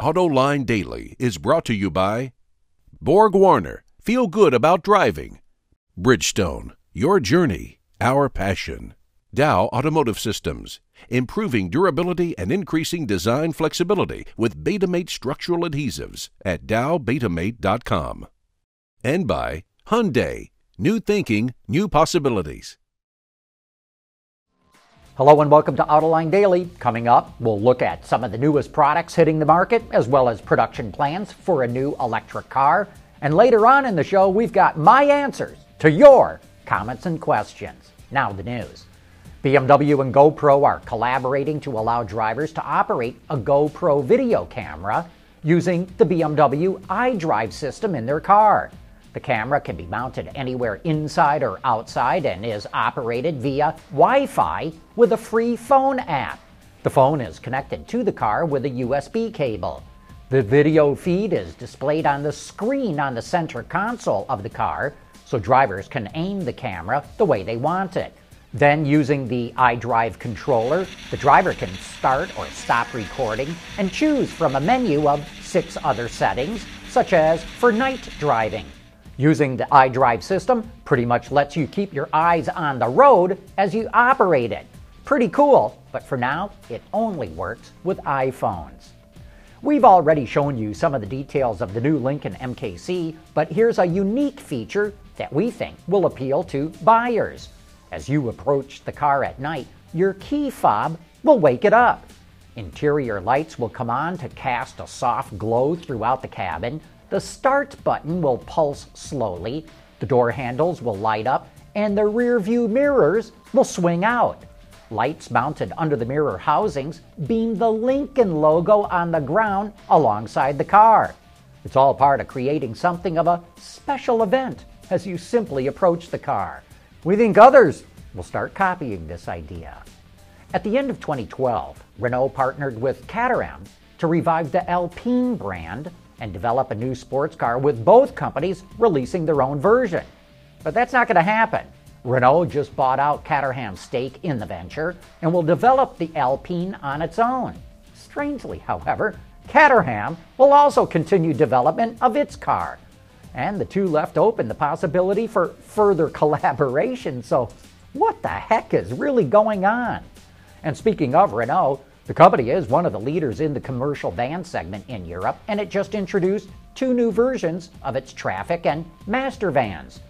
AutoLine Daily is brought to you by Borg Warner. Feel good about driving. Bridgestone. Your journey, our passion. Dow Automotive Systems. Improving durability and increasing design flexibility with Betamate structural adhesives at dowbetamate.com. And by Hyundai. New thinking, new possibilities. Hello and welcome to Autoline Daily. Coming up, we'll look at some of the newest products hitting the market as well as production plans for a new electric car. And later on in the show, we've got my answers to your comments and questions. Now, the news. BMW and GoPro are collaborating to allow drivers to operate a GoPro video camera using the BMW iDrive system in their car. The camera can be mounted anywhere inside or outside and is operated via Wi Fi with a free phone app. The phone is connected to the car with a USB cable. The video feed is displayed on the screen on the center console of the car so drivers can aim the camera the way they want it. Then, using the iDrive controller, the driver can start or stop recording and choose from a menu of six other settings, such as for night driving. Using the iDrive system pretty much lets you keep your eyes on the road as you operate it. Pretty cool, but for now, it only works with iPhones. We've already shown you some of the details of the new Lincoln MKC, but here's a unique feature that we think will appeal to buyers. As you approach the car at night, your key fob will wake it up. Interior lights will come on to cast a soft glow throughout the cabin, the start button will pulse slowly, the door handles will light up, and the rear view mirrors will swing out. Lights mounted under the mirror housings beam the Lincoln logo on the ground alongside the car. It's all part of creating something of a special event as you simply approach the car. We think others will start copying this idea. At the end of 2012, Renault partnered with Caterham to revive the Alpine brand and develop a new sports car with both companies releasing their own version. But that's not going to happen. Renault just bought out Caterham's stake in the venture and will develop the Alpine on its own. Strangely, however, Caterham will also continue development of its car. And the two left open the possibility for further collaboration, so what the heck is really going on? And speaking of Renault, the company is one of the leaders in the commercial van segment in Europe, and it just introduced two new versions of its Trafic and Master vans.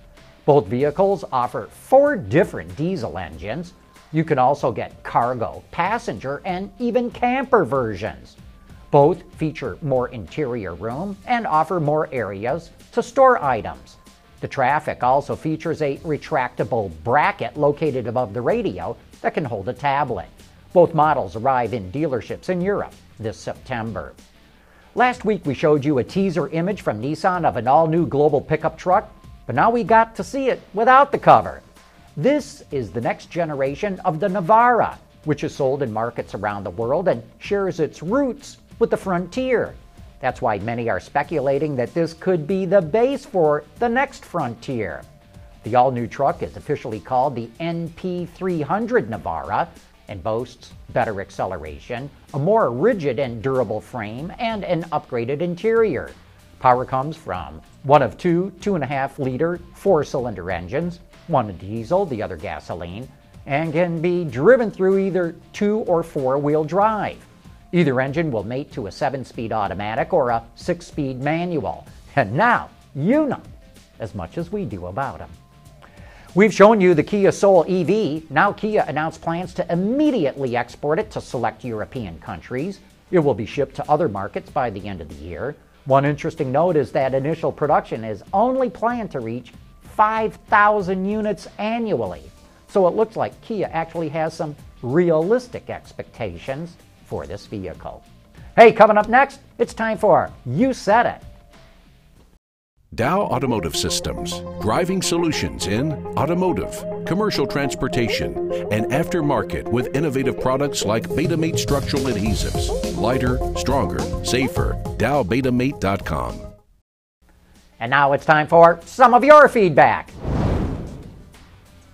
Both vehicles offer four different diesel engines. You can also get cargo, passenger, and even camper versions. Both feature more interior room and offer more areas to store items. The Trafic also features a retractable bracket located above the radio that can hold a tablet. Both models arrive in dealerships in Europe this September. Last week we showed you a teaser image from Nissan of an all new global pickup truck, but now we got to see it without the cover. This is the next generation of the Navara, which is sold in markets around the world and shares its roots with the Frontier. That's why many are speculating that this could be the base for the next Frontier. The all new truck is officially called the NP300 Navara and boasts better acceleration, a more rigid and durable frame, and an upgraded interior. Power comes from one of two 2.5 liter four cylinder engines, one a diesel, the other gasoline, and can be driven through either two or four wheel drive. Either engine will mate to a 7 speed automatic or a 6 speed manual. And now you know as much as we do about them. We've shown you the Kia Soul EV. Now Kia announced plans to immediately export it to select European countries. It will be shipped to other markets by the end of the year. One interesting note is that initial production is only planned to reach 5,000 units annually. So it looks like Kia actually has some realistic expectations for this vehicle. Hey, coming up next, it's time for You Said It. Dow Automotive Systems, driving solutions in automotive, commercial transportation, and aftermarket with innovative products like Betamate structural adhesives. Lighter, stronger, safer. DowBetamate.com. And now it's time for some of your feedback.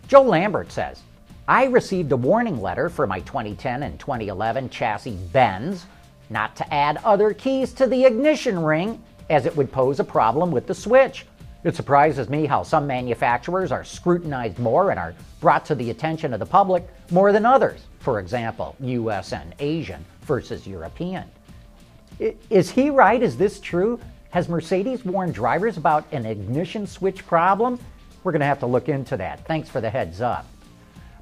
Joe Lambert says, I received a warning letter for my 2010 and 2011 chassis Benz not to add other keys to the ignition ring, as it would pose a problem with the switch. It surprises me how some manufacturers are scrutinized more and are brought to the attention of the public more than others, for example, US and Asian versus European. Is he right? Is this true? Has Mercedes warned drivers about an ignition switch problem? We're going to have to look into that. Thanks for the heads up.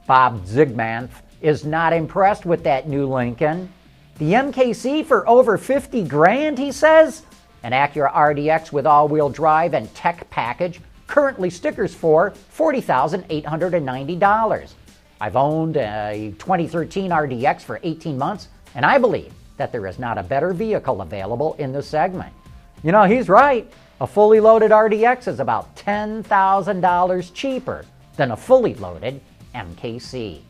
Bob Zigman is not impressed with that new Lincoln. The MKC for over 50 grand, he says? An Acura RDX with all wheel drive and tech package, currently stickers for $40,890. I've owned a 2013 RDX for 18 months, and I believe that there is not a better vehicle available in the segment. You know, he's right. A fully loaded RDX is about $10,000 cheaper than a fully loaded MKC.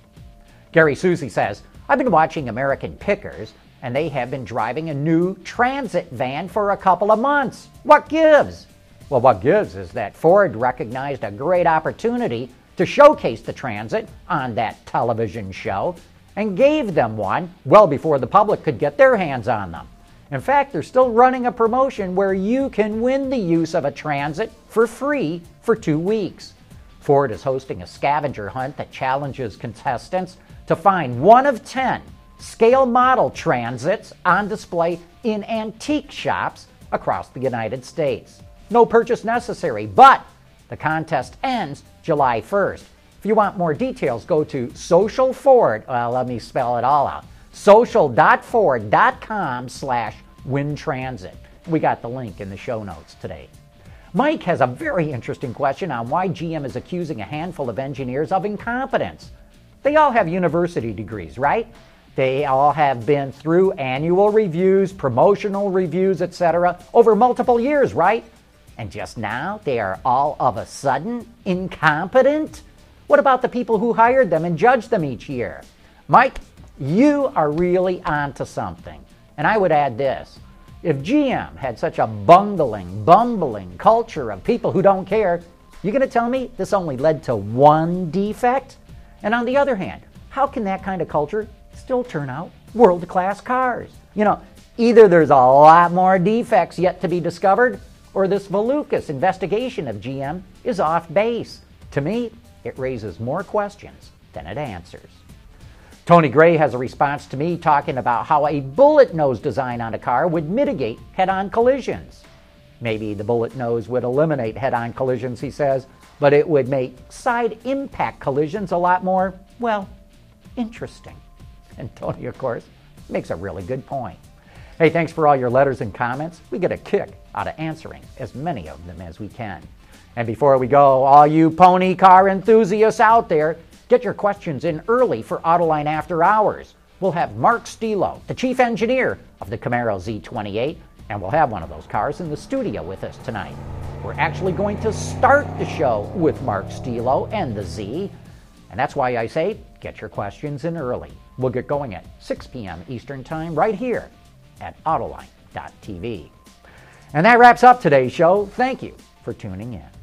Gary Susie says, I've been watching American Pickers and they have been driving a new transit van for a couple of months. What gives? Well, what gives is that Ford recognized a great opportunity to showcase the transit on that television show and gave them one well before the public could get their hands on them. In fact, they're still running a promotion where you can win the use of a transit for free for two weeks. Ford is hosting a scavenger hunt that challenges contestants to find one of 10 scale model transits on display in antique shops across the United States. No purchase necessary, but the contest ends July 1st. If you want more details, go to Social Ford. Well, let me spell it all out. Social.ford.com slash WinTransit. We got the link in the show notes today. Mike has a very interesting question on why GM is accusing a handful of engineers of incompetence. They all have university degrees, right? They all have been through annual reviews, promotional reviews, etc., over multiple years, right? And just now they are all of a sudden incompetent? What about the people who hired them and judged them each year? Mike, you are really onto something. And I would add this if GM had such a bungling, bumbling culture of people who don't care, you're going to tell me this only led to one defect? And on the other hand, how can that kind of culture still turn out world class cars? You know, either there's a lot more defects yet to be discovered, or this Valukas investigation of GM is off base. To me, it raises more questions than it answers. Tony Gray has a response to me talking about how a bullet nose design on a car would mitigate head on collisions. Maybe the bullet nose would eliminate head on collisions, he says, but it would make side impact collisions a lot more, well, interesting. And Tony, of course, makes a really good point. Hey, thanks for all your letters and comments. We get a kick out of answering as many of them as we can. And before we go, all you pony car enthusiasts out there, Get your questions in early for Autoline After Hours. We'll have Mark Stielow, the chief engineer of the Camaro Z28, and we'll have one of those cars in the studio with us tonight. We're actually going to start the show with Mark Stielow and the Z, and that's why I say get your questions in early. We'll get going at 6 p.m. Eastern Time right here at Autoline.tv. And that wraps up today's show. Thank you for tuning in.